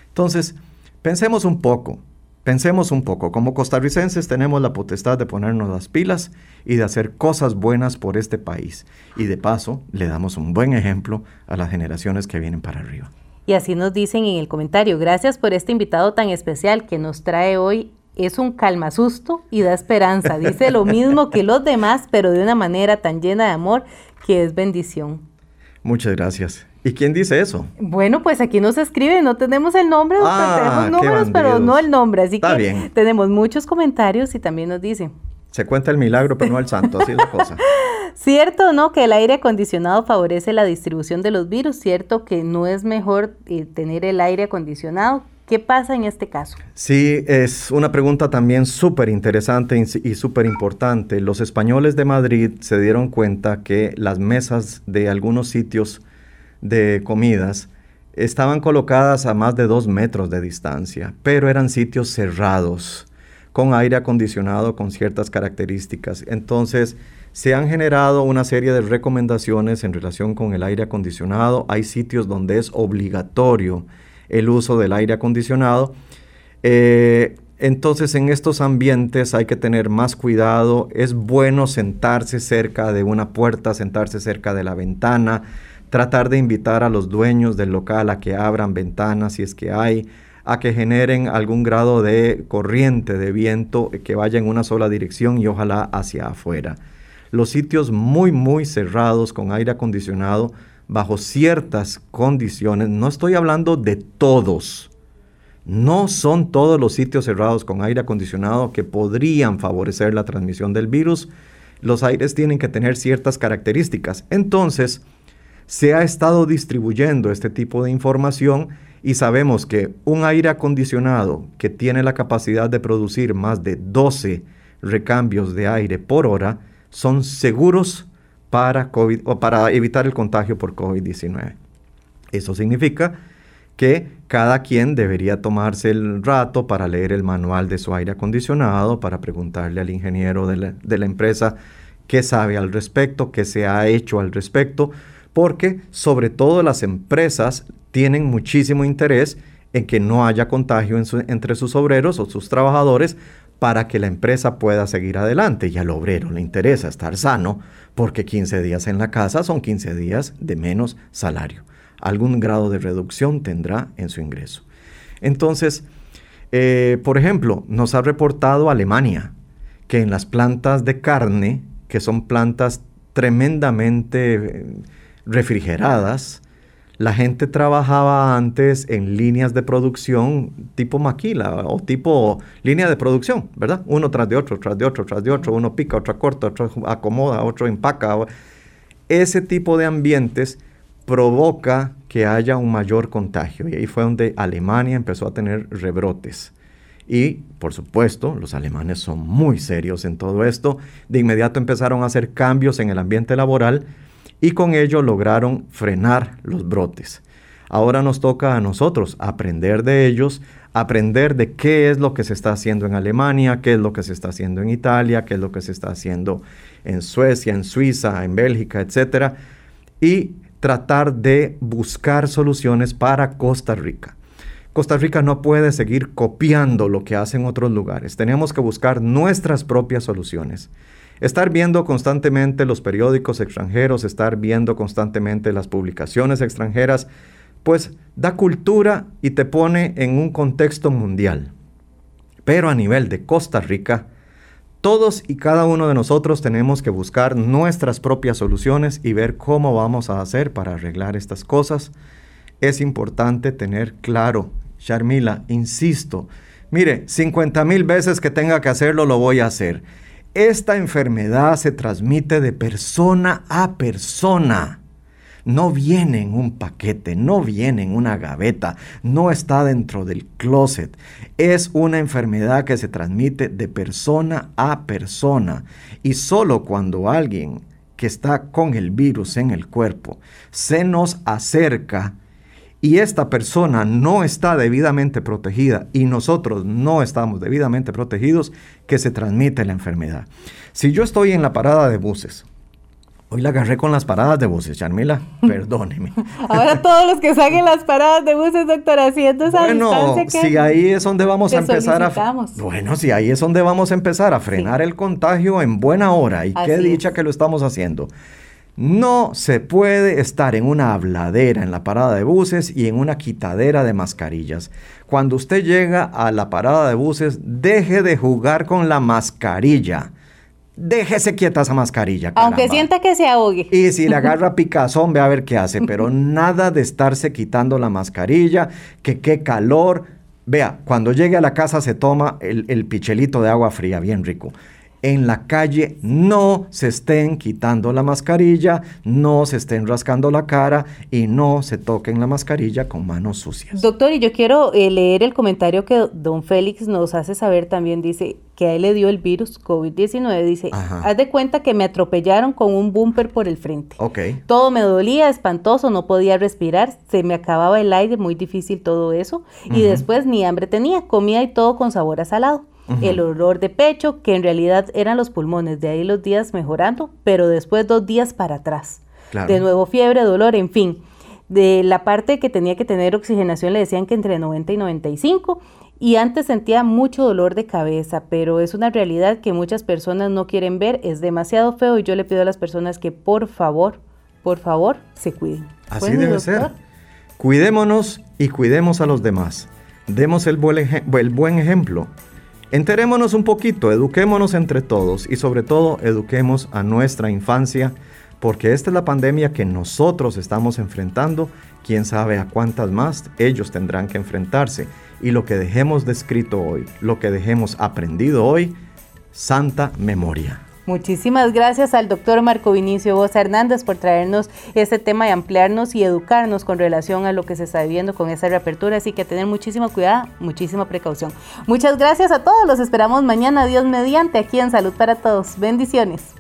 Entonces, pensemos un poco, Pensemos un poco, como costarricenses tenemos la potestad de ponernos las pilas y de hacer cosas buenas por este país. Y de paso, le damos un buen ejemplo a las generaciones que vienen para arriba. Y así nos dicen en el comentario, gracias por este invitado tan especial que nos trae hoy. Es un calma susto y da esperanza. Dice lo mismo que los demás, pero de una manera tan llena de amor que es bendición. Muchas gracias. ¿Y quién dice eso? Bueno, pues aquí nos escribe, no tenemos el nombre, Ah, tenemos números, pero no el nombre, así Está que bien. tenemos muchos comentarios y también nos dice, Se cuenta el milagro, pero no el santo, así es la cosa. cierto no que el aire acondicionado favorece la distribución de los virus, cierto que no es mejor eh, tener el aire acondicionado. ¿Qué pasa en este caso? Sí, es una pregunta también súper interesante y súper importante. Los españoles de Madrid se dieron cuenta que las mesas de algunos sitios de comidas estaban colocadas a más de dos metros de distancia, pero eran sitios cerrados, con aire acondicionado con ciertas características. Entonces, se han generado una serie de recomendaciones en relación con el aire acondicionado. Hay sitios donde es obligatorio el uso del aire acondicionado. Eh, entonces en estos ambientes hay que tener más cuidado. Es bueno sentarse cerca de una puerta, sentarse cerca de la ventana, tratar de invitar a los dueños del local a que abran ventanas si es que hay, a que generen algún grado de corriente de viento que vaya en una sola dirección y ojalá hacia afuera. Los sitios muy muy cerrados con aire acondicionado bajo ciertas condiciones, no estoy hablando de todos, no son todos los sitios cerrados con aire acondicionado que podrían favorecer la transmisión del virus. Los aires tienen que tener ciertas características. Entonces, se ha estado distribuyendo este tipo de información y sabemos que un aire acondicionado que tiene la capacidad de producir más de 12 recambios de aire por hora son seguros para, COVID, o para evitar el contagio por COVID-19. Eso significa que cada quien debería tomarse el rato para leer el manual de su aire acondicionado, para preguntarle al ingeniero de la, de la empresa qué sabe al respecto, qué se ha hecho al respecto, porque sobre todo las empresas tienen muchísimo interés en que no haya contagio entre sus obreros o sus trabajadores para que la empresa pueda seguir adelante. Y al obrero le interesa estar sano porque 15 días en la casa son 15 días de menos salario. Algún grado de reducción tendrá en su ingreso. Entonces, eh, por ejemplo, nos ha reportado Alemania que en las plantas de carne, que son plantas tremendamente eh, refrigeradas, la gente trabajaba antes en líneas de producción tipo maquila o tipo línea de producción, ¿verdad? Uno tras de otro, tras de otro, tras de otro, uno pica, otro corta, otro acomoda, otro empaca. Ese tipo de ambientes provoca que haya un mayor contagio y ahí fue donde Alemania empezó a tener rebrotes. Y, por supuesto, los alemanes son muy serios en todo esto. De inmediato empezaron a hacer cambios en el ambiente laboral y con ello lograron frenar los brotes. Ahora nos toca a nosotros aprender de ellos, aprender de qué es lo que se está haciendo en Alemania, qué es lo que se está haciendo en Italia, qué es lo que se está haciendo en Suecia, en Suiza, en Bélgica, etcétera, y tratar de buscar soluciones para Costa Rica. Costa Rica no puede seguir copiando lo que hacen otros lugares. Tenemos que buscar nuestras propias soluciones. Estar viendo constantemente los periódicos extranjeros, estar viendo constantemente las publicaciones extranjeras, pues da cultura y te pone en un contexto mundial. Pero a nivel de Costa Rica, todos y cada uno de nosotros tenemos que buscar nuestras propias soluciones y ver cómo vamos a hacer para arreglar estas cosas. Es importante tener claro, Sharmila, insisto, mire, 50 mil veces que tenga que hacerlo, lo voy a hacer. Esta enfermedad se transmite de persona a persona. No viene en un paquete, no viene en una gaveta, no está dentro del closet. Es una enfermedad que se transmite de persona a persona. Y solo cuando alguien que está con el virus en el cuerpo se nos acerca y esta persona no está debidamente protegida y nosotros no estamos debidamente protegidos, que se transmite la enfermedad. Si yo estoy en la parada de buses, Hoy la agarré con las paradas de buses, Charmila. Perdóneme. Ahora todos los que salen las paradas de buses, doctora, haciendo esa bueno, distancia que si ahí es donde vamos a que empezar a. Bueno, si ahí es donde vamos a empezar a frenar el contagio en buena hora y qué dicha es. que lo estamos haciendo. No se puede estar en una habladera en la parada de buses y en una quitadera de mascarillas. Cuando usted llega a la parada de buses, deje de jugar con la mascarilla. Déjese quieta esa mascarilla. Aunque sienta que se ahogue. Y si le agarra picazón, ve a ver qué hace. Pero nada de estarse quitando la mascarilla, que qué calor. Vea, cuando llegue a la casa se toma el, el pichelito de agua fría, bien rico. En la calle no se estén quitando la mascarilla, no se estén rascando la cara y no se toquen la mascarilla con manos sucias. Doctor, y yo quiero eh, leer el comentario que don Félix nos hace saber también. Dice que a él le dio el virus COVID-19. Dice, Ajá. haz de cuenta que me atropellaron con un bumper por el frente. Ok, Todo me dolía, espantoso, no podía respirar, se me acababa el aire, muy difícil todo eso. Y después ni hambre tenía, comía y todo con sabor a salado. El olor de pecho, que en realidad eran los pulmones, de ahí los días mejorando, pero después dos días para atrás. Claro. De nuevo fiebre, dolor, en fin. De la parte que tenía que tener oxigenación le decían que entre 90 y 95 y antes sentía mucho dolor de cabeza, pero es una realidad que muchas personas no quieren ver, es demasiado feo y yo le pido a las personas que por favor, por favor, se cuiden. así debe doctor, ser. Cuidémonos y cuidemos a los demás. Demos el buen, eje- el buen ejemplo. Enterémonos un poquito, eduquémonos entre todos y sobre todo eduquemos a nuestra infancia, porque esta es la pandemia que nosotros estamos enfrentando, quién sabe a cuántas más ellos tendrán que enfrentarse. Y lo que dejemos descrito hoy, lo que dejemos aprendido hoy, santa memoria. Muchísimas gracias al doctor Marco Vinicio Bosa Hernández por traernos este tema y ampliarnos y educarnos con relación a lo que se está viviendo con esa reapertura. Así que tener muchísimo cuidado, muchísima precaución. Muchas gracias a todos. Los esperamos mañana, Dios mediante, aquí en Salud para Todos. Bendiciones.